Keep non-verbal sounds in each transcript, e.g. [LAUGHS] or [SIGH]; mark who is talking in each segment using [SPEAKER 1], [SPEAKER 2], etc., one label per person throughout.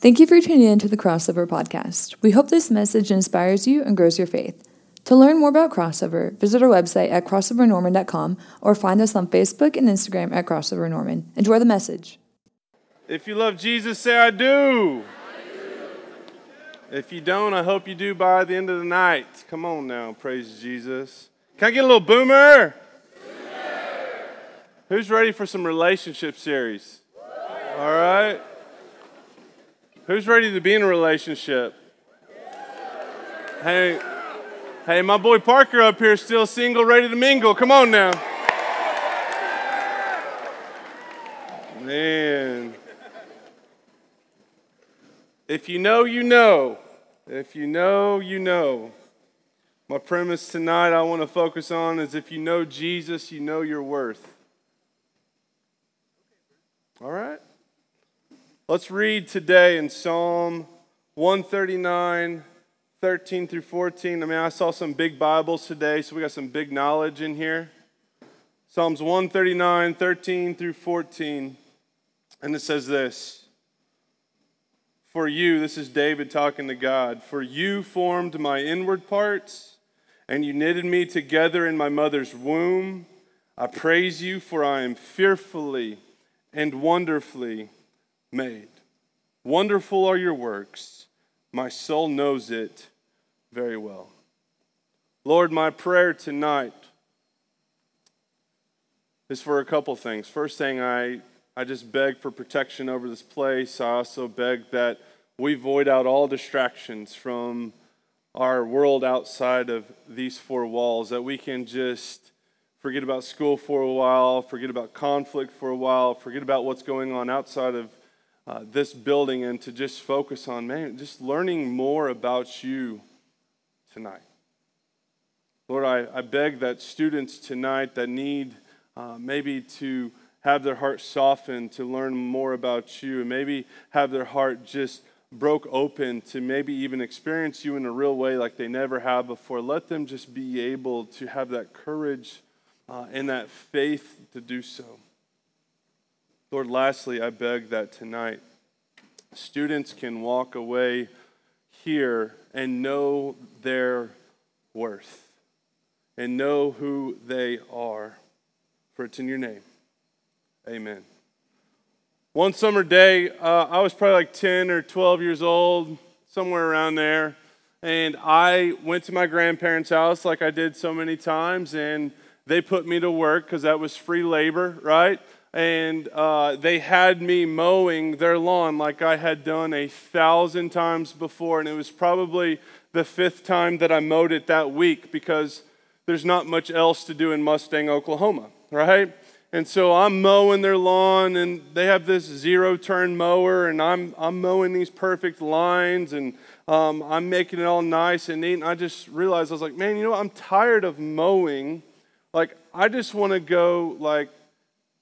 [SPEAKER 1] Thank you for tuning in to the Crossover podcast. We hope this message inspires you and grows your faith. To learn more about Crossover, visit our website at crossovernorman.com or find us on Facebook and Instagram at Crossover Norman. Enjoy the message.
[SPEAKER 2] If you love Jesus, say, I do. If you don't, I hope you do by the end of the night. Come on now, praise Jesus. Can I get a little boomer? Who's ready for some relationship series? All right. Who's ready to be in a relationship? Hey, hey, my boy Parker up here still single, ready to mingle. Come on now. Man. If you know, you know. If you know, you know. My premise tonight I want to focus on is if you know Jesus, you know your worth. All right? Let's read today in Psalm 139, 13 through 14. I mean, I saw some big Bibles today, so we got some big knowledge in here. Psalms 139, 13 through 14. And it says this For you, this is David talking to God, for you formed my inward parts, and you knitted me together in my mother's womb. I praise you, for I am fearfully and wonderfully made. Wonderful are your works. My soul knows it very well. Lord, my prayer tonight is for a couple things. First thing, I, I just beg for protection over this place. I also beg that we void out all distractions from our world outside of these four walls, that we can just forget about school for a while, forget about conflict for a while, forget about what's going on outside of uh, this building and to just focus on, man, just learning more about you tonight. Lord, I, I beg that students tonight that need uh, maybe to have their heart softened to learn more about you and maybe have their heart just broke open to maybe even experience you in a real way like they never have before. Let them just be able to have that courage uh, and that faith to do so. Lord, lastly, I beg that tonight students can walk away here and know their worth and know who they are. For it's in your name. Amen. One summer day, uh, I was probably like 10 or 12 years old, somewhere around there, and I went to my grandparents' house like I did so many times, and they put me to work because that was free labor, right? And uh, they had me mowing their lawn like I had done a thousand times before. And it was probably the fifth time that I mowed it that week because there's not much else to do in Mustang, Oklahoma, right? And so I'm mowing their lawn, and they have this zero turn mower, and I'm, I'm mowing these perfect lines, and um, I'm making it all nice and neat. And I just realized, I was like, man, you know what? I'm tired of mowing. Like, I just want to go, like,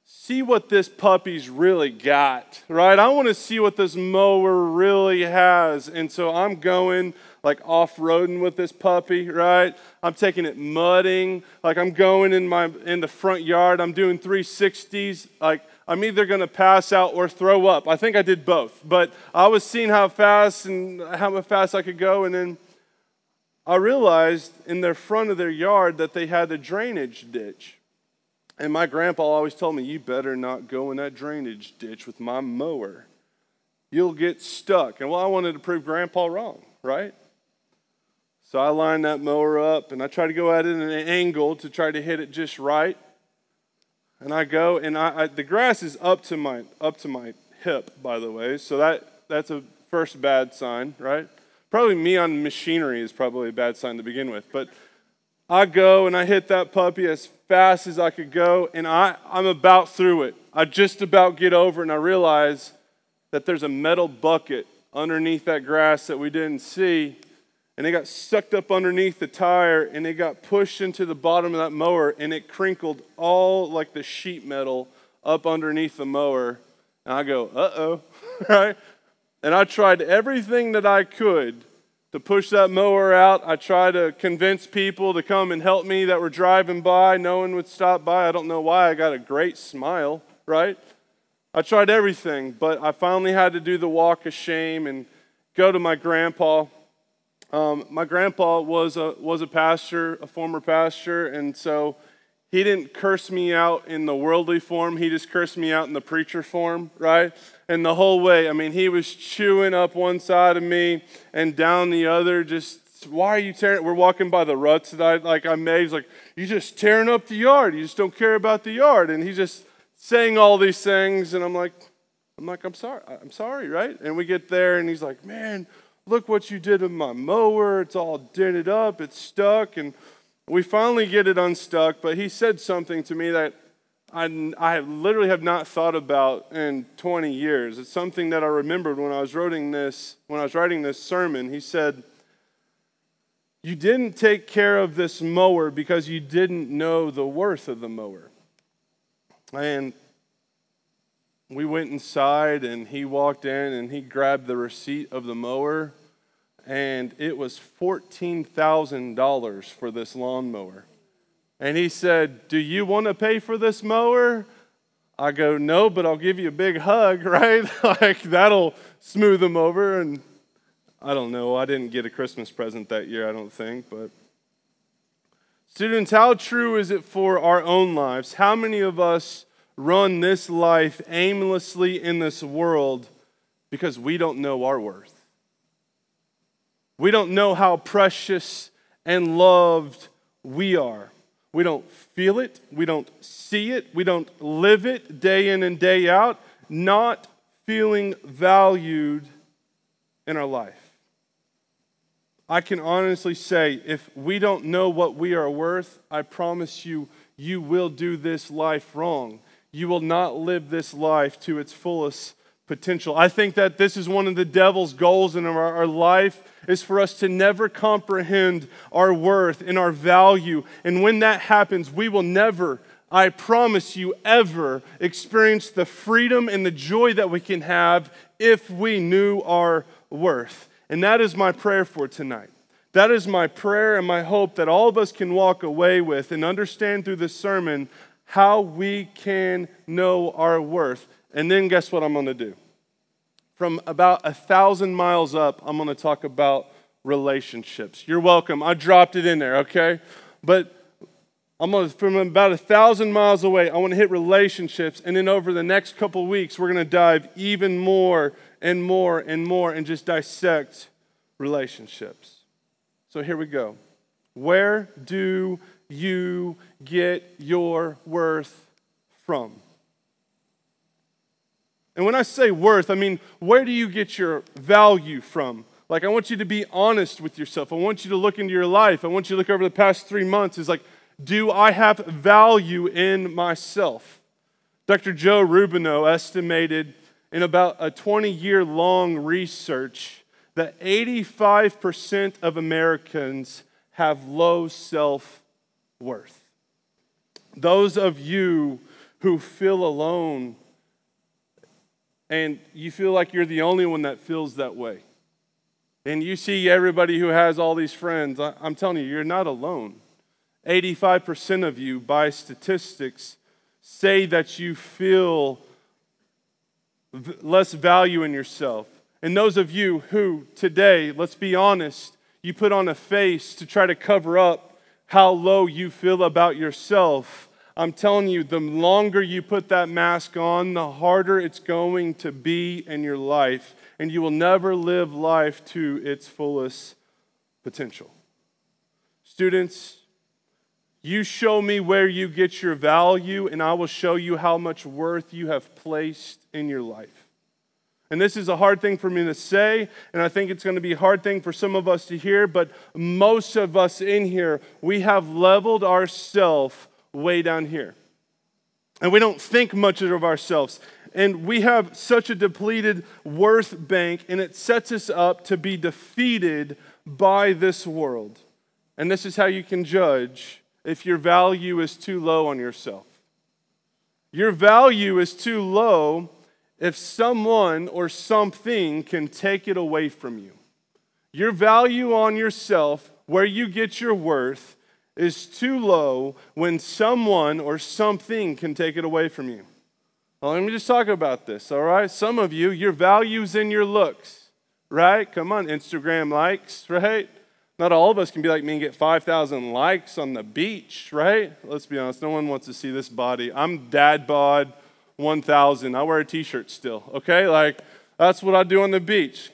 [SPEAKER 2] see what this puppy's really got, right? I want to see what this mower really has. And so I'm going like off roading with this puppy, right? I'm taking it mudding, like I'm going in my in the front yard. I'm doing 360s, like I'm either going to pass out or throw up. I think I did both, but I was seeing how fast and how fast I could go, and then I realized in their front of their yard that they had a drainage ditch. And my grandpa always told me, You better not go in that drainage ditch with my mower. You'll get stuck. And well, I wanted to prove grandpa wrong, right? So I lined that mower up and I try to go at it at an angle to try to hit it just right. And I go, and I, I, the grass is up to my up to my hip, by the way. So that that's a first bad sign, right? Probably me on machinery is probably a bad sign to begin with. But I go and I hit that puppy as fast as I could go, and I, I'm about through it. I just about get over, and I realize that there's a metal bucket underneath that grass that we didn't see, and it got sucked up underneath the tire, and it got pushed into the bottom of that mower, and it crinkled all like the sheet metal up underneath the mower. And I go, uh oh, [LAUGHS] right? And I tried everything that I could to push that mower out. I try to convince people to come and help me that were driving by. No one would stop by. I don't know why. I got a great smile, right? I tried everything, but I finally had to do the walk of shame and go to my grandpa. Um, my grandpa was a, was a pastor, a former pastor, and so he didn't curse me out in the worldly form. He just cursed me out in the preacher form, right? And the whole way, I mean, he was chewing up one side of me and down the other, just why are you tearing? We're walking by the ruts that I like I made. He's like, you're just tearing up the yard. You just don't care about the yard. And he's just saying all these things, and I'm like, I'm like, I'm sorry, I'm sorry, right? And we get there, and he's like, man, look what you did with my mower. It's all dented up. It's stuck, and we finally get it unstuck. But he said something to me that I, I literally have not thought about in 20 years. It's something that I remembered when I was writing this. When I was writing this sermon, he said you didn't take care of this mower because you didn't know the worth of the mower. And we went inside, and he walked in and he grabbed the receipt of the mower, and it was $14,000 for this lawnmower. And he said, Do you want to pay for this mower? I go, No, but I'll give you a big hug, [LAUGHS] right? like that'll smooth them over. And I don't know. I didn't get a Christmas present that year, I don't think, but. Students, how true is it for our own lives? How many of us run this life aimlessly in this world because we don't know our worth? We don't know how precious and loved we are. We don't feel it, we don't see it, we don't live it day in and day out, not feeling valued in our life. I can honestly say, if we don't know what we are worth, I promise you, you will do this life wrong. You will not live this life to its fullest potential. I think that this is one of the devil's goals in our, our life is for us to never comprehend our worth and our value. And when that happens, we will never, I promise you, ever experience the freedom and the joy that we can have if we knew our worth. And that is my prayer for tonight. That is my prayer and my hope that all of us can walk away with and understand through this sermon how we can know our worth. And then guess what I'm going to do? From about a thousand miles up, I'm going to talk about relationships. You're welcome. I dropped it in there, okay? But I'm going to, from about a thousand miles away, I want to hit relationships. And then over the next couple weeks, we're going to dive even more and more and more and just dissect relationships. So here we go. Where do you get your worth from? And when I say worth, I mean, where do you get your value from? Like, I want you to be honest with yourself. I want you to look into your life. I want you to look over the past three months. Is like, do I have value in myself? Dr. Joe Rubino estimated in about a 20 year long research that 85% of Americans have low self worth. Those of you who feel alone and you feel like you're the only one that feels that way, and you see everybody who has all these friends, I'm telling you, you're not alone. 85% of you, by statistics, say that you feel less value in yourself. And those of you who today, let's be honest, you put on a face to try to cover up how low you feel about yourself. I'm telling you, the longer you put that mask on, the harder it's going to be in your life, and you will never live life to its fullest potential. Students, you show me where you get your value, and I will show you how much worth you have placed in your life. And this is a hard thing for me to say, and I think it's going to be a hard thing for some of us to hear, but most of us in here, we have leveled ourselves way down here. And we don't think much of ourselves. And we have such a depleted worth bank, and it sets us up to be defeated by this world. And this is how you can judge if your value is too low on yourself. Your value is too low if someone or something can take it away from you. Your value on yourself, where you get your worth, is too low when someone or something can take it away from you. Well, let me just talk about this, all right? Some of you, your value's in your looks, right? Come on, Instagram likes, right? Not all of us can be like me and get 5,000 likes on the beach, right? Let's be honest, no one wants to see this body. I'm dad bod 1,000. I wear a t shirt still, okay? Like, that's what I do on the beach.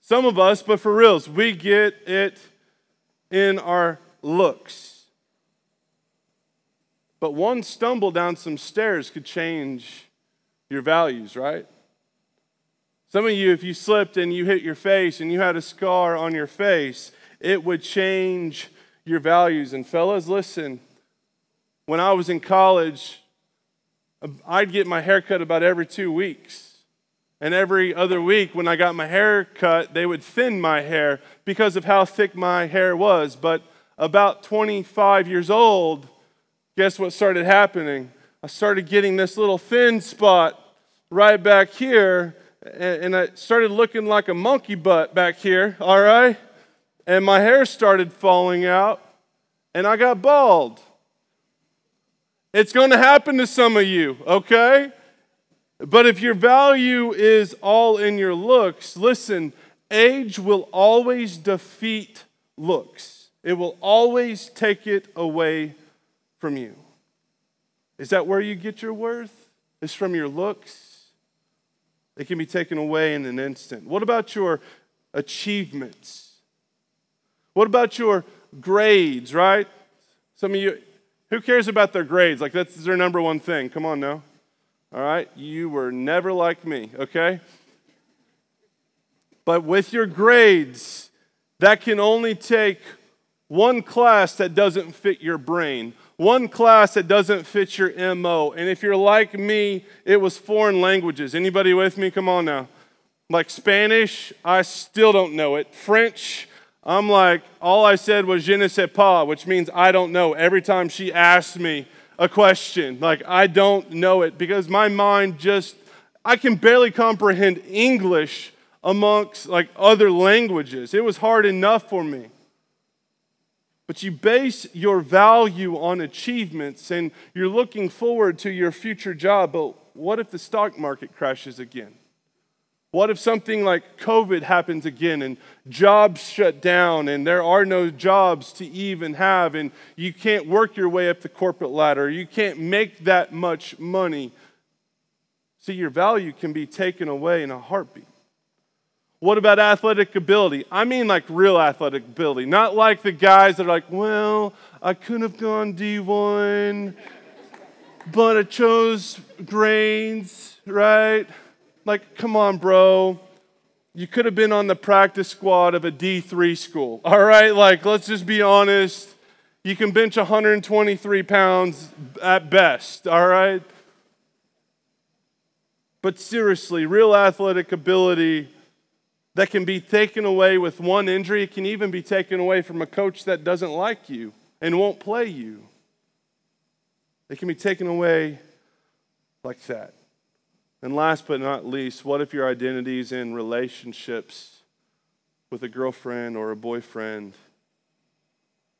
[SPEAKER 2] Some of us, but for reals, we get it in our looks. But one stumble down some stairs could change your values, right? Some of you, if you slipped and you hit your face and you had a scar on your face, it would change your values. And, fellas, listen, when I was in college, I'd get my hair cut about every two weeks. And every other week, when I got my hair cut, they would thin my hair because of how thick my hair was. But about 25 years old, guess what started happening? I started getting this little thin spot right back here, and I started looking like a monkey butt back here, all right? And my hair started falling out, and I got bald. It's going to happen to some of you, okay? But if your value is all in your looks, listen, age will always defeat looks, it will always take it away from you. Is that where you get your worth? Is from your looks? It can be taken away in an instant. What about your achievements? What about your grades, right? Some of you, who cares about their grades? Like, that's their number one thing. Come on now. All right? You were never like me, okay? But with your grades, that can only take one class that doesn't fit your brain, one class that doesn't fit your MO. And if you're like me, it was foreign languages. Anybody with me? Come on now. Like Spanish, I still don't know it. French, I'm like, all I said was je ne sais pas, which means I don't know. Every time she asked me, a question. Like, I don't know it because my mind just, I can barely comprehend English amongst like other languages. It was hard enough for me. But you base your value on achievements and you're looking forward to your future job. But what if the stock market crashes again? What if something like COVID happens again and jobs shut down and there are no jobs to even have and you can't work your way up the corporate ladder? You can't make that much money. See, your value can be taken away in a heartbeat. What about athletic ability? I mean, like real athletic ability, not like the guys that are like, well, I could have gone D1, but I chose grains, right? Like, come on, bro. You could have been on the practice squad of a D3 school. All right? Like, let's just be honest. You can bench 123 pounds at best. All right? But seriously, real athletic ability that can be taken away with one injury, it can even be taken away from a coach that doesn't like you and won't play you. It can be taken away like that. And last but not least, what if your identity is in relationships with a girlfriend or a boyfriend?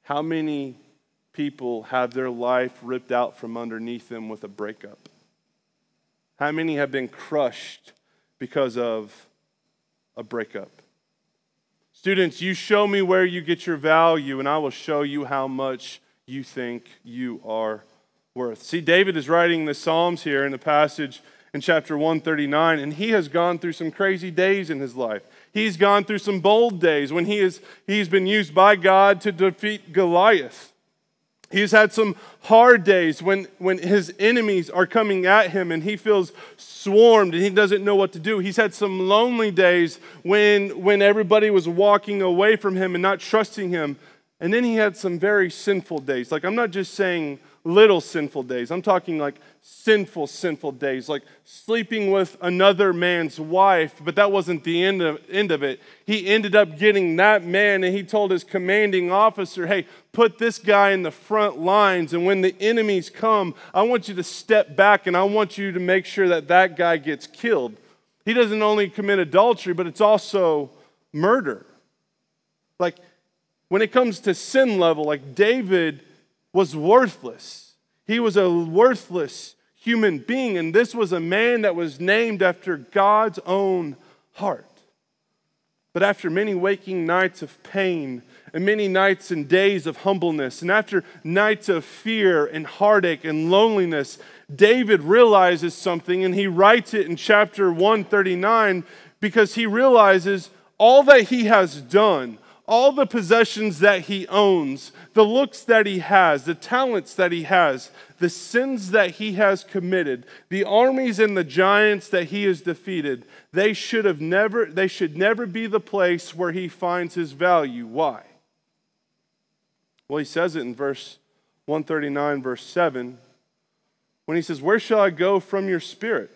[SPEAKER 2] How many people have their life ripped out from underneath them with a breakup? How many have been crushed because of a breakup? Students, you show me where you get your value, and I will show you how much you think you are worth. See, David is writing the Psalms here in the passage in chapter 139, and he has gone through some crazy days in his life. He's gone through some bold days when he is, he's been used by God to defeat Goliath. He's had some hard days when, when his enemies are coming at him and he feels swarmed and he doesn't know what to do. He's had some lonely days when, when everybody was walking away from him and not trusting him. And then he had some very sinful days. Like, I'm not just saying little sinful days. I'm talking like sinful, sinful days, like sleeping with another man's wife, but that wasn't the end of, end of it. He ended up getting that man and he told his commanding officer, hey, put this guy in the front lines, and when the enemies come, I want you to step back and I want you to make sure that that guy gets killed. He doesn't only commit adultery, but it's also murder. Like, when it comes to sin level, like David was worthless. He was a worthless human being. And this was a man that was named after God's own heart. But after many waking nights of pain, and many nights and days of humbleness, and after nights of fear and heartache and loneliness, David realizes something and he writes it in chapter 139 because he realizes all that he has done, all the possessions that he owns, the looks that he has, the talents that he has, the sins that he has committed, the armies and the giants that he has defeated, they should have never they should never be the place where he finds his value. Why? Well, he says it in verse 139 verse 7 when he says, "Where shall I go from your spirit?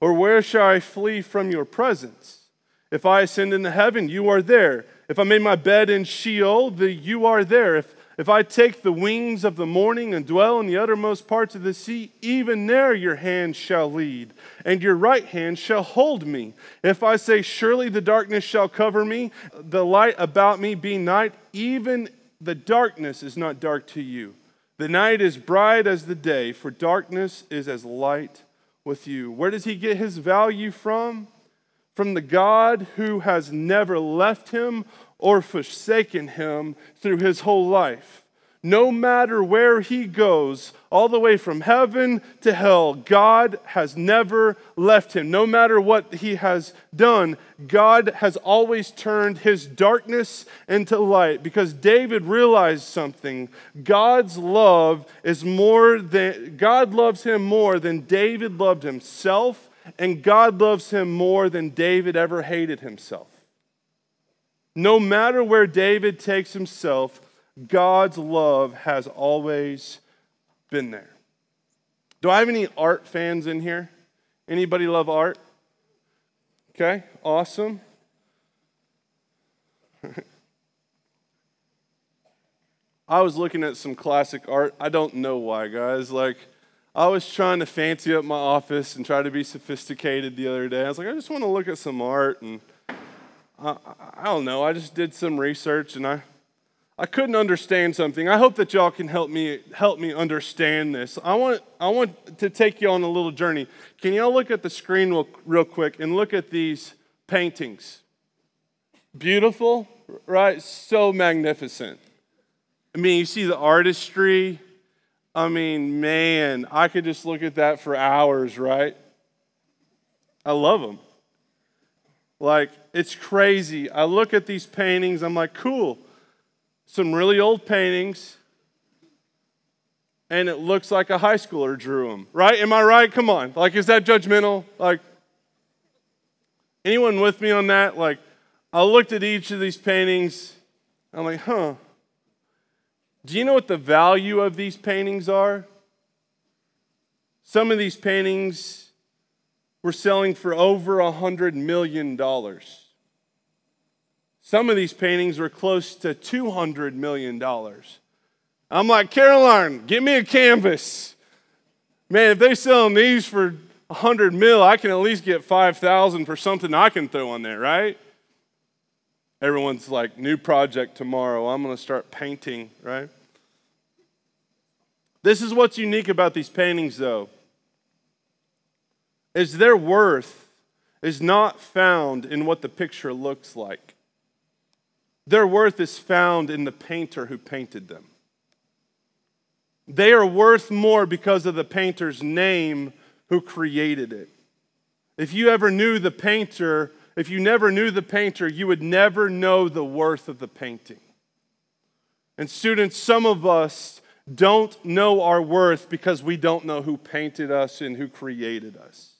[SPEAKER 2] Or where shall I flee from your presence? If I ascend into heaven, you are there. If I made my bed in Sheol, the, you are there. If, if I take the wings of the morning and dwell in the uttermost parts of the sea, even there your hand shall lead, and your right hand shall hold me. If I say, Surely the darkness shall cover me, the light about me be night, even the darkness is not dark to you. The night is bright as the day, for darkness is as light with you. Where does he get his value from? From the God who has never left him or forsaken him through his whole life. No matter where he goes, all the way from heaven to hell, God has never left him. No matter what he has done, God has always turned his darkness into light because David realized something. God's love is more than, God loves him more than David loved himself and God loves him more than David ever hated himself. No matter where David takes himself, God's love has always been there. Do I have any art fans in here? Anybody love art? Okay, awesome. [LAUGHS] I was looking at some classic art. I don't know why, guys. Like, I was trying to fancy up my office and try to be sophisticated the other day. I was like, I just want to look at some art, and I, I don't know. I just did some research, and I I couldn't understand something. I hope that y'all can help me help me understand this. I want I want to take you on a little journey. Can y'all look at the screen real, real quick and look at these paintings? Beautiful, right? So magnificent. I mean, you see the artistry, I mean, man, I could just look at that for hours, right? I love them. Like, it's crazy. I look at these paintings, I'm like, cool. Some really old paintings, and it looks like a high schooler drew them, right? Am I right? Come on. Like, is that judgmental? Like, anyone with me on that? Like, I looked at each of these paintings, I'm like, huh, do you know what the value of these paintings are? Some of these paintings were selling for over a hundred million dollars. Some of these paintings were close to $200 million. I'm like, Caroline, give me a canvas. Man, if they're selling these for 100 mil, I can at least get 5,000 for something I can throw on there, right? Everyone's like, new project tomorrow. I'm going to start painting, right? This is what's unique about these paintings, though, is their worth is not found in what the picture looks like. Their worth is found in the painter who painted them. They are worth more because of the painter's name who created it. If you ever knew the painter, if you never knew the painter, you would never know the worth of the painting. And students, some of us don't know our worth because we don't know who painted us and who created us.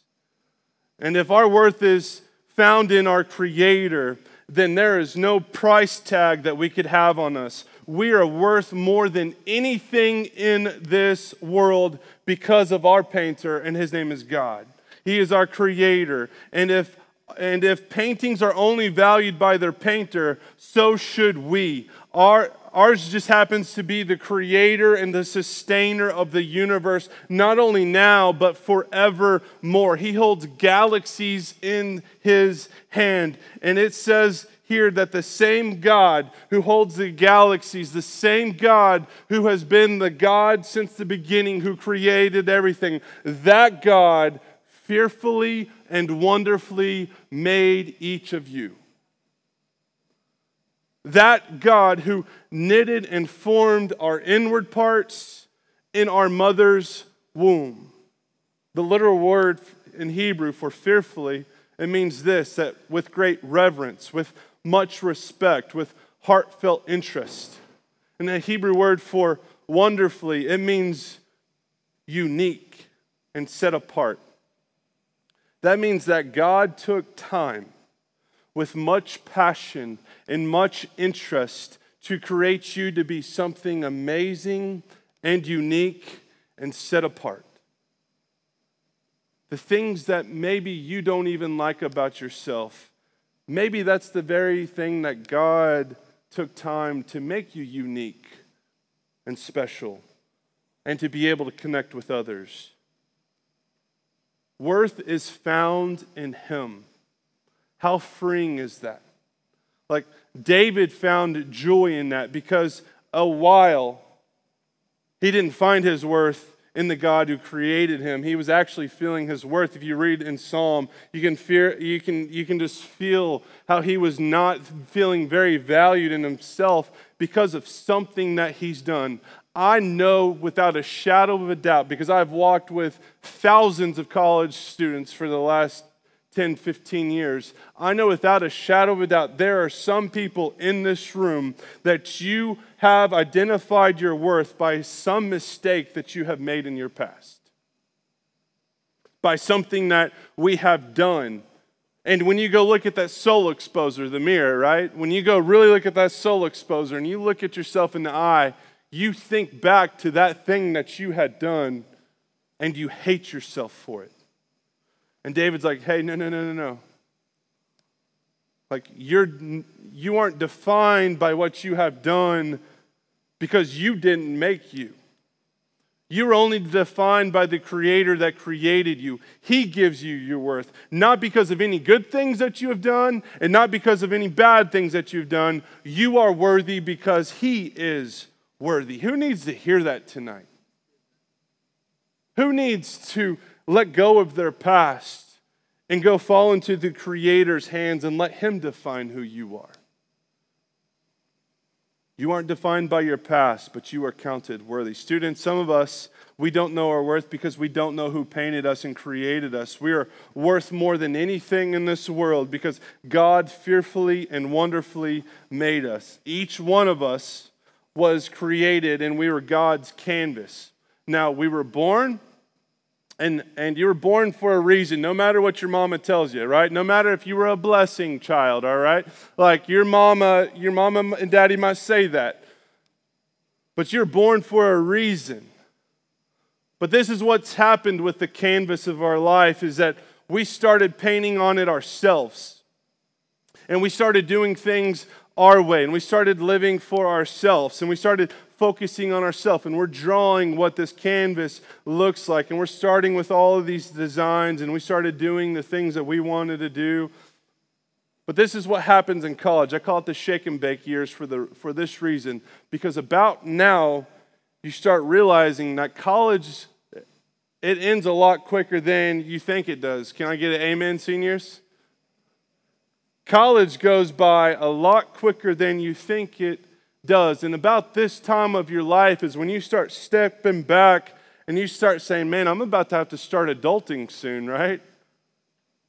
[SPEAKER 2] And if our worth is found in our Creator, then there is no price tag that we could have on us. We are worth more than anything in this world because of our painter, and his name is God. He is our creator. And if and if paintings are only valued by their painter, so should we. Our, ours just happens to be the creator and the sustainer of the universe, not only now, but forevermore. He holds galaxies in his hand. And it says here that the same God who holds the galaxies, the same God who has been the God since the beginning, who created everything, that God fearfully and wonderfully made each of you. That God who knitted and formed our inward parts in our mother's womb. The literal word in Hebrew for fearfully, it means this that with great reverence, with much respect, with heartfelt interest. And the Hebrew word for wonderfully, it means unique and set apart. That means that God took time with much passion and much interest to create you to be something amazing and unique and set apart. The things that maybe you don't even like about yourself, maybe that's the very thing that God took time to make you unique and special and to be able to connect with others. Worth is found in Him. How freeing is that? Like David found joy in that because a while he didn't find his worth in the God who created him. He was actually feeling his worth. If you read in Psalm, you can fear you can you can just feel how he was not feeling very valued in himself because of something that he's done. I know without a shadow of a doubt because I've walked with thousands of college students for the last 10, 15 years, I know without a shadow of a doubt there are some people in this room that you have identified your worth by some mistake that you have made in your past, by something that we have done. And when you go look at that soul exposer, the mirror, right? When you go really look at that soul exposer and you look at yourself in the eye, you think back to that thing that you had done and you hate yourself for it. And David's like, hey, no, no, no, no, no. Like, you're, you aren't defined by what you have done because you didn't make you. You're only defined by the Creator that created you. He gives you your worth, not because of any good things that you have done and not because of any bad things that you've done. You are worthy because He is worthy. Who needs to hear that tonight? Who needs to let go of their past and go fall into the Creator's hands and let Him define who you are. You aren't defined by your past, but you are counted worthy. Students, some of us, we don't know our worth because we don't know who painted us and created us. We are worth more than anything in this world because God fearfully and wonderfully made us. Each one of us was created and we were God's canvas. Now, we were born and, and you were born for a reason, no matter what your mama tells you, right? No matter if you were a blessing child, all right? Like your mama, your mama and daddy might say that. But you're born for a reason. But this is what's happened with the canvas of our life is that we started painting on it ourselves. And we started doing things our way and we started living for ourselves and we started focusing on ourselves and we're drawing what this canvas looks like and we're starting with all of these designs and we started doing the things that we wanted to do. But this is what happens in college. I call it the shake and bake years for, the, for this reason because about now you start realizing that college it ends a lot quicker than you think it does. Can i get an amen seniors? College goes by a lot quicker than you think it does. And about this time of your life is when you start stepping back and you start saying, Man, I'm about to have to start adulting soon, right?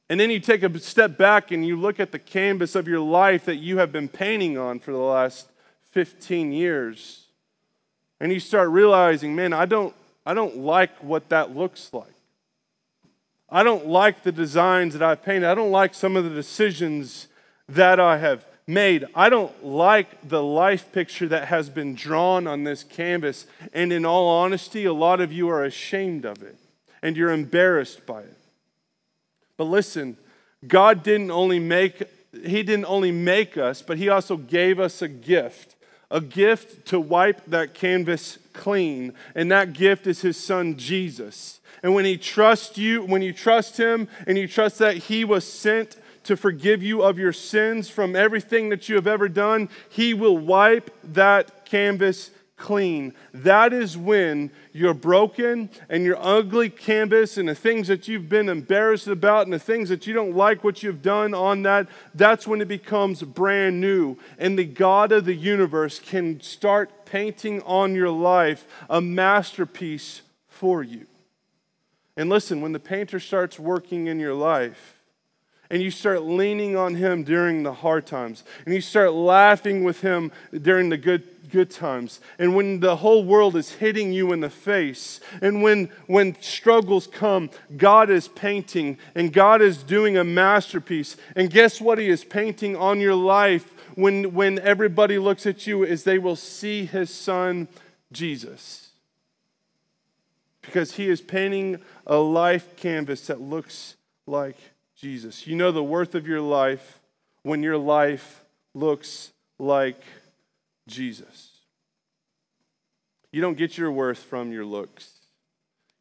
[SPEAKER 2] And then you take a step back and you look at the canvas of your life that you have been painting on for the last 15 years. And you start realizing, man, I don't, I don't like what that looks like. I don't like the designs that I've painted. I don't like some of the decisions that I have made. I don't like the life picture that has been drawn on this canvas. And in all honesty, a lot of you are ashamed of it and you're embarrassed by it. But listen, God didn't only make he didn't only make us, but he also gave us a gift. A gift to wipe that canvas clean, and that gift is his son Jesus. And when he trusts you, when you trust him and you trust that he was sent to forgive you of your sins from everything that you have ever done, He will wipe that canvas clean. That is when you're broken and your ugly canvas and the things that you've been embarrassed about and the things that you don't like what you've done on that, that's when it becomes brand new. And the God of the universe can start painting on your life a masterpiece for you. And listen, when the painter starts working in your life, and you start leaning on him during the hard times, and you start laughing with him during the good good times and when the whole world is hitting you in the face and when when struggles come god is painting and god is doing a masterpiece and guess what he is painting on your life when when everybody looks at you is they will see his son jesus. Because he is painting a life canvas that looks like jesus you know the worth of your life when your life looks like Jesus. You don't get your worth from your looks.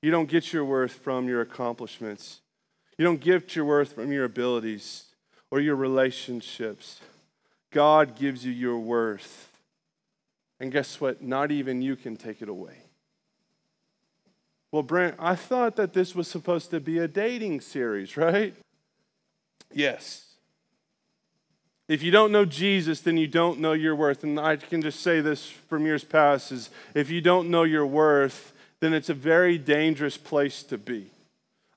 [SPEAKER 2] You don't get your worth from your accomplishments. You don't get your worth from your abilities or your relationships. God gives you your worth. And guess what? Not even you can take it away. Well, Brent, I thought that this was supposed to be a dating series, [LAUGHS] right? Yes. If you don't know Jesus, then you don't know your worth. And I can just say this from years past is if you don't know your worth, then it's a very dangerous place to be.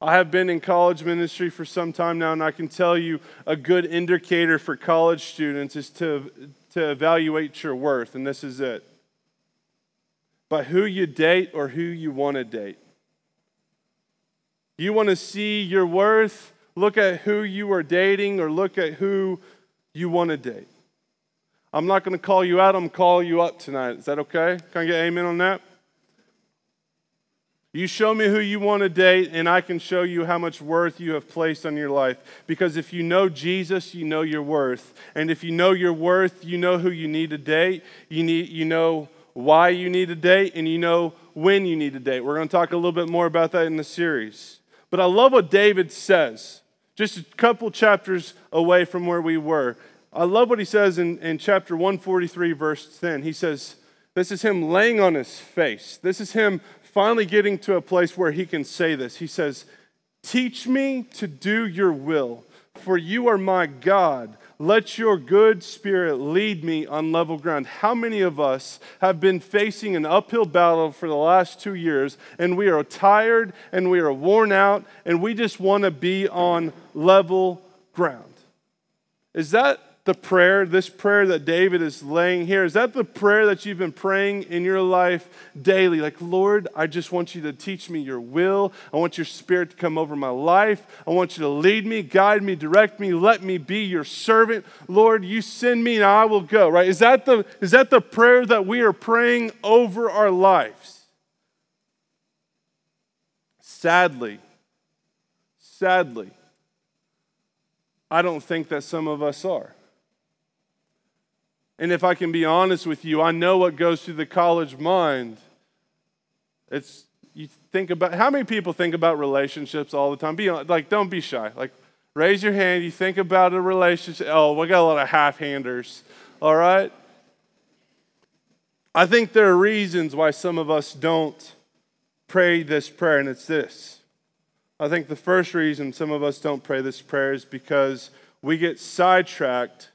[SPEAKER 2] I have been in college ministry for some time now, and I can tell you a good indicator for college students is to, to evaluate your worth, and this is it by who you date or who you want to date. You want to see your worth? Look at who you are dating or look at who you want to date. I'm not going to call you out, I'm going to call you up tonight. Is that okay? Can I get amen on that? You show me who you want to date, and I can show you how much worth you have placed on your life. Because if you know Jesus, you know your worth. And if you know your worth, you know who you need to date. You, need, you know why you need to date, and you know when you need to date. We're going to talk a little bit more about that in the series. But I love what David says just a couple chapters away from where we were. I love what he says in, in chapter 143, verse 10. He says, This is him laying on his face. This is him finally getting to a place where he can say this. He says, Teach me to do your will, for you are my God. Let your good spirit lead me on level ground. How many of us have been facing an uphill battle for the last two years and we are tired and we are worn out and we just want to be on level ground? Is that the prayer, this prayer that David is laying here, is that the prayer that you've been praying in your life daily? Like, Lord, I just want you to teach me your will. I want your spirit to come over my life. I want you to lead me, guide me, direct me, let me be your servant. Lord, you send me and I will go, right? Is that the, is that the prayer that we are praying over our lives? Sadly, sadly, I don't think that some of us are. And if I can be honest with you, I know what goes through the college mind. It's you think about how many people think about relationships all the time? Be like, don't be shy. Like, raise your hand. You think about a relationship. Oh, we got a lot of half-handers. All right. I think there are reasons why some of us don't pray this prayer, and it's this. I think the first reason some of us don't pray this prayer is because we get sidetracked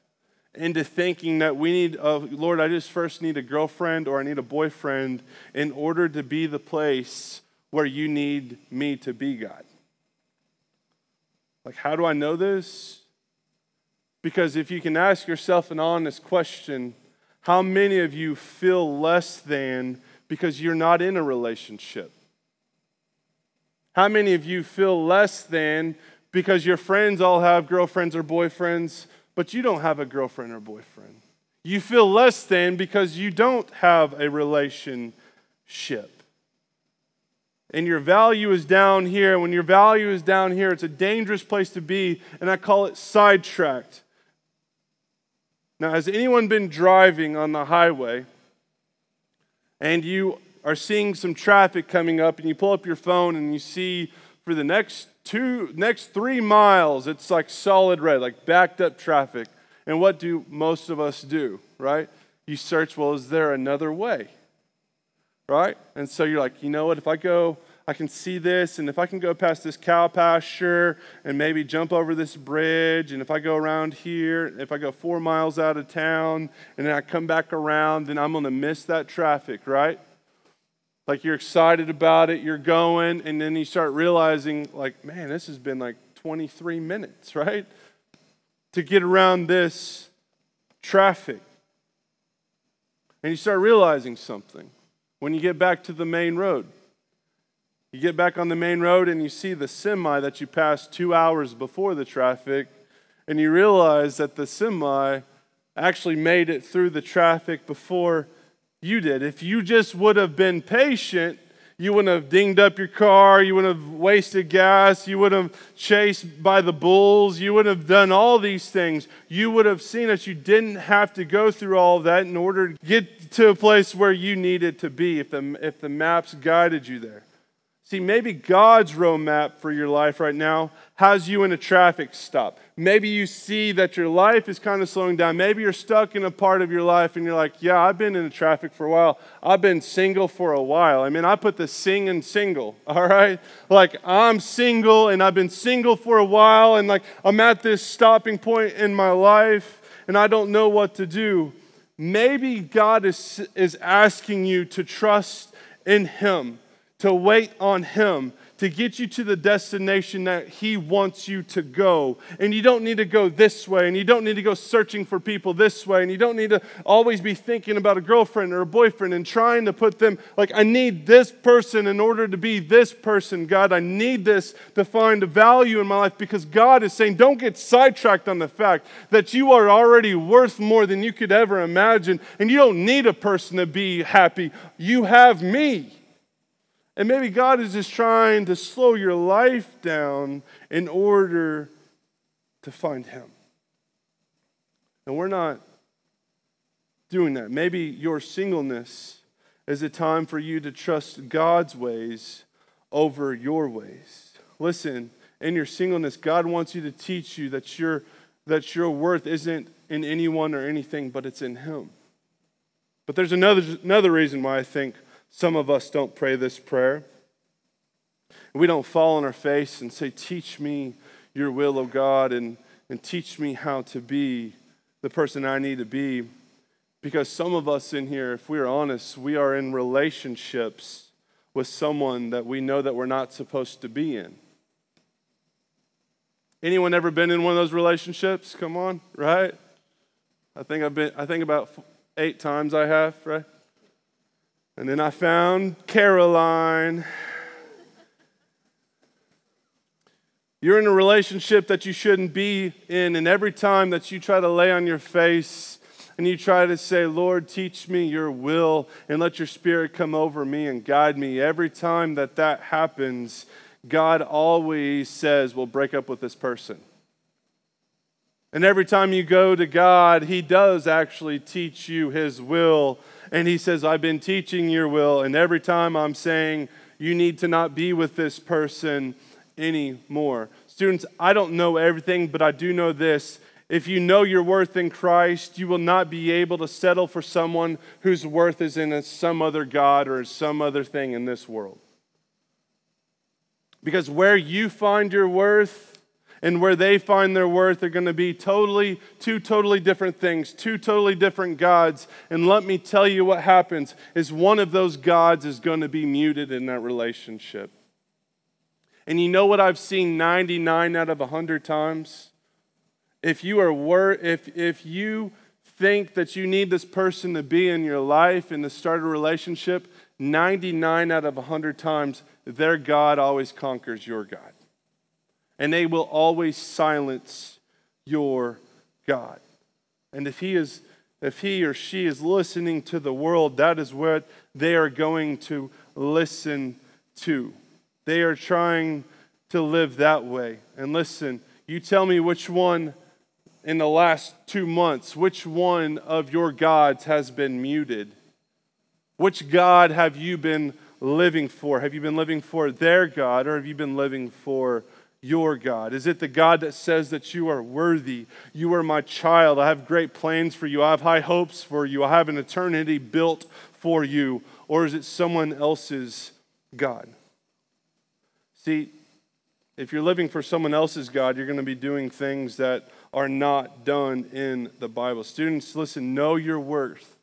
[SPEAKER 2] into thinking that we need, uh, Lord, I just first need a girlfriend or I need a boyfriend in order to be the place where you need me to be, God. Like, how do I know this? Because if you can ask yourself an honest question, how many of you feel less than because you're not in a relationship? How many of you feel less than because your friends all have girlfriends or boyfriends but you don't have a girlfriend or boyfriend. You feel less than because you don't have a relationship. And your value is down here. When your value is down here, it's a dangerous place to be, and I call it sidetracked. Now, has anyone been driving on the highway and you are seeing some traffic coming up, and you pull up your phone and you see for the next two next three miles, it's like solid red, like backed up traffic. And what do most of us do, right? You search, well, is there another way? Right? And so you're like, you know what, if I go I can see this, and if I can go past this cow pasture and maybe jump over this bridge, and if I go around here, if I go four miles out of town and then I come back around, then I'm going to miss that traffic, right? Like you're excited about it, you're going, and then you start realizing, like, man, this has been like 23 minutes, right? To get around this traffic. And you start realizing something when you get back to the main road. You get back on the main road and you see the semi that you passed two hours before the traffic, and you realize that the semi actually made it through the traffic before you did. If you just would have been patient, you wouldn't have dinged up your car. You wouldn't have wasted gas. You wouldn't have chased by the bulls. You wouldn't have done all these things. You would have seen that you didn't have to go through all that in order to get to a place where you needed to be if the, if the maps guided you there. See, maybe God's roadmap for your life right now has you in a traffic stop. Maybe you see that your life is kind of slowing down. Maybe you're stuck in a part of your life and you're like, yeah, I've been in traffic for a while. I've been single for a while. I mean, I put the sing and single, [LAUGHS] all right? Like, I'm single and I've been single for a while and like I'm at this stopping point in my life and I don't know what to do. Maybe God is, is asking you to trust in Him to wait on Him to get you to the destination that He wants you to go. And you don't need to go this way, and you don't need to go searching for people this way, and you don't need to always be thinking about a girlfriend or a boyfriend and trying to put them like, I need this person in order to be this person. God, I need this to find a value in my life because God is saying, don't get sidetracked on the fact that you are already worth more than you could ever imagine, and you don't need a person to be happy. You have me. And maybe God is just trying to slow your life down in order to find Him. And we're not doing that. Maybe your singleness is a time for you to trust God's ways over your ways. Listen, in your singleness, God wants you to teach you that your, that your worth isn't in anyone or anything, but it's in Him. But there's another, another reason why I think some of us don't pray this prayer. We don't fall on our face and say, Teach me your will, O God, and, and teach me how to be the person I need to be. Because some of us in here, if we're honest, we are in relationships with someone that we know that we're not supposed to be in. Anyone ever been in one of those relationships? Come on, right? I think I've been, I think about eight times I have, right? And then I found Caroline. You're in a relationship that you shouldn't be in, and every time that you try to lay on your face and you try to say, Lord, teach me your will and let your spirit come over me and guide me, every time that that happens, God always says, Well, break up with this person. And every time you go to God, He does actually teach you His will and he says, I've been teaching your will, and every time I'm saying, you need to not be with this person anymore. Students, I don't know everything, but I do know this. If you know your worth in Christ, you will not be able to settle for someone whose worth is in some other God or some other thing in this world. Because where you find your worth and where they find their worth are going to be totally, two totally different things, two totally different gods. And let me tell you what happens is one of those gods is going to be muted in that relationship. And you know what I've seen 99 out of 100 times? If you are wor- if if you think that you need this person to be in your life and to start a relationship, 99 out of 100 times their God always conquers your God and they will always silence your God. And if he is if he or she is listening to the world, that is what they are going to listen to. They are trying to live that way. And listen, you tell me which one in the last two months, which one of your gods has been muted? Which God have you been living for? Have you been living for their God or have you been living for your God? Is it the God that says that you are worthy? You are my child. I have great plans for you. I have high hopes for you. I have an eternity built for you. Or is it someone else's God? See, if you're living for someone else's God, you're going to be doing things that are not done in the Bible. Students, listen, know your worth.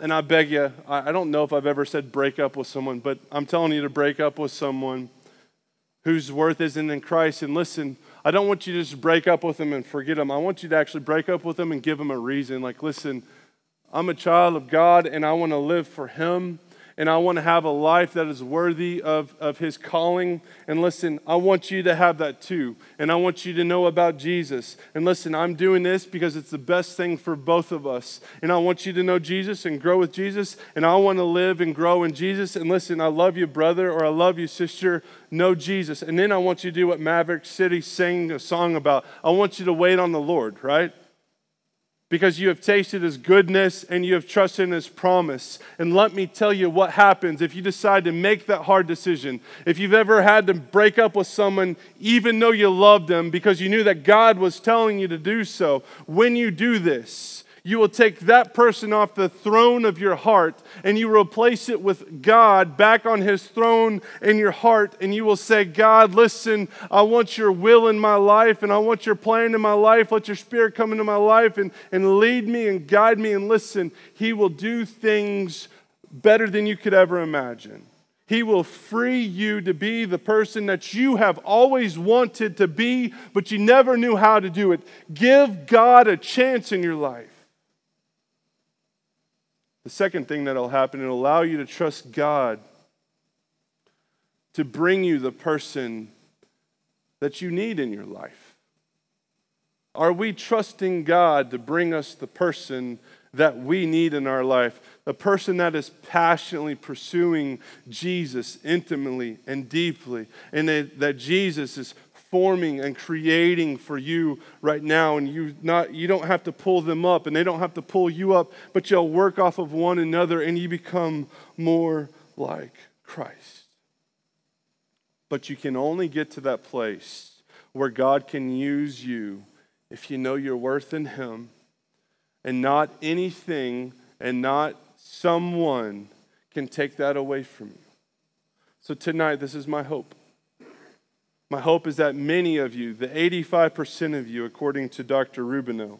[SPEAKER 2] And I beg you, I don't know if I've ever said break up with someone, but I'm telling you to break up with someone whose worth isn't in Christ. And listen, I don't want you to just break up with them and forget them. I want you to actually break up with them and give them a reason. Like, listen, I'm a child of God and I want to live for Him and I want to have a life that is worthy of, of His calling. And listen, I want you to have that too. And I want you to know about Jesus. And listen, I'm doing this because it's the best thing for both of us. And I want you to know Jesus and grow with Jesus. And I want to live and grow in Jesus. And listen, I love you, brother, or I love you, sister. Know Jesus. And then I want you to do what Maverick City sang a song about. I want you to wait on the Lord, right? Because you have tasted his goodness and you have trusted in his promise. And let me tell you what happens if you decide to make that hard decision. If you've ever had to break up with someone, even though you loved them, because you knew that God was telling you to do so, when you do this, you will take that person off the throne of your heart and you replace it with God back on his throne in your heart. And you will say, God, listen, I want your will in my life and I want your plan in my life. Let your spirit come into my life and, and lead me and guide me. And listen, he will do things better than you could ever imagine. He will free you to be the person that you have always wanted to be, but you never knew how to do it. Give God a chance in your life. The second thing that'll happen, it'll allow you to trust God to bring you the person that you need in your life. Are we trusting God to bring us the person that we need in our life? The person that is passionately pursuing Jesus intimately and deeply, and that Jesus is forming and creating for you right now. And you not you don't have to pull them up and they don't have to pull you up but you'll work off of one another and you become more like Christ. But you can only get to that place where God can use you if you know your worth in him and not anything and not someone can take that away from you. So tonight this is my hope my hope is that many of you, the 85% of you, according to Dr. Rubino,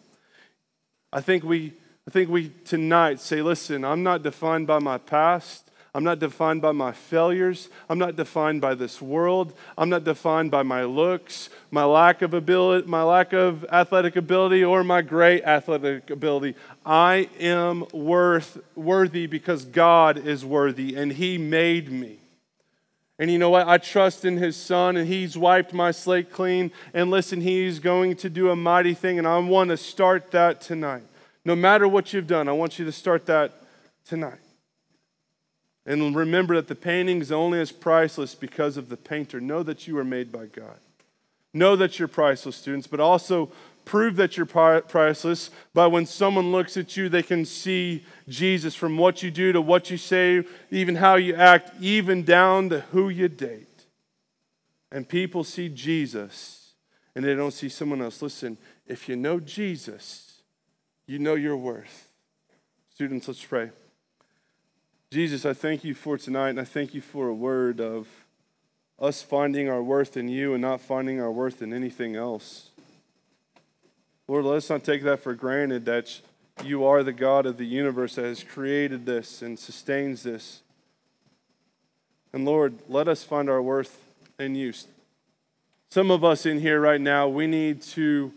[SPEAKER 2] I think we, I think we tonight say, listen, I'm not defined by my past. I'm not defined by my failures. I'm not defined by this world. I'm not defined by my looks, my lack of ability, my lack of athletic ability, or my great athletic ability. I am worth worthy because God is worthy and He made me. And you know what? I trust in his son, and he's wiped my slate clean. And listen, he's going to do a mighty thing, and I want to start that tonight. No matter what you've done, I want you to start that tonight. And remember that the painting is only as priceless because of the painter. Know that you are made by God. Know that you're priceless, students, but also prove that you're priceless by when someone looks at you, they can see Jesus from what you do to what you say, even how you act, even down to who you date. And people see Jesus and they don't see someone else. Listen, if you know Jesus, you know your worth. Students, let's pray. Jesus, I thank you for tonight, and I thank you for a word of us finding our worth in you and not finding our worth in anything else. Lord, let us not take that for granted that you are the God of the universe that has created this and sustains this. And Lord, let us find our worth in you. Some of us in here right now, we need to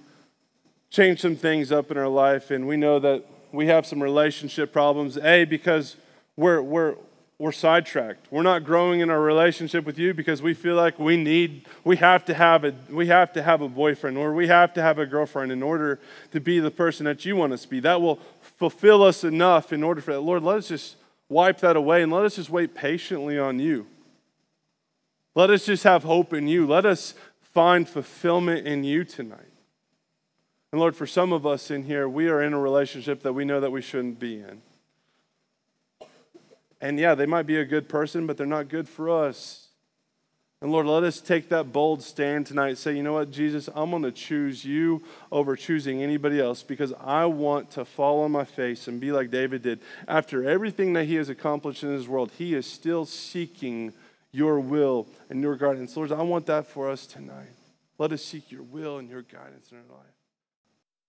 [SPEAKER 2] change some things up in our life, and we know that we have some relationship problems. A, because we're, we're, we're sidetracked. We're not growing in our relationship with you because we feel like we need, we have to have a, we have to have a boyfriend or we have to have a girlfriend in order to be the person that you want us to be. That will fulfill us enough in order for that. Lord, let us just wipe that away and let us just wait patiently on you. Let us just have hope in you. Let us find fulfillment in you tonight. And Lord, for some of us in here, we are in a relationship that we know that we shouldn't be in. And yeah, they might be a good person, but they're not good for us. And Lord, let us take that bold stand tonight. Say, you know what, Jesus, I'm going to choose you over choosing anybody else because I want to fall on my face and be like David did. After everything that he has accomplished in his world, he is still seeking your will and your guidance. Lord, I want that for us tonight. Let us seek your will and your guidance in our life.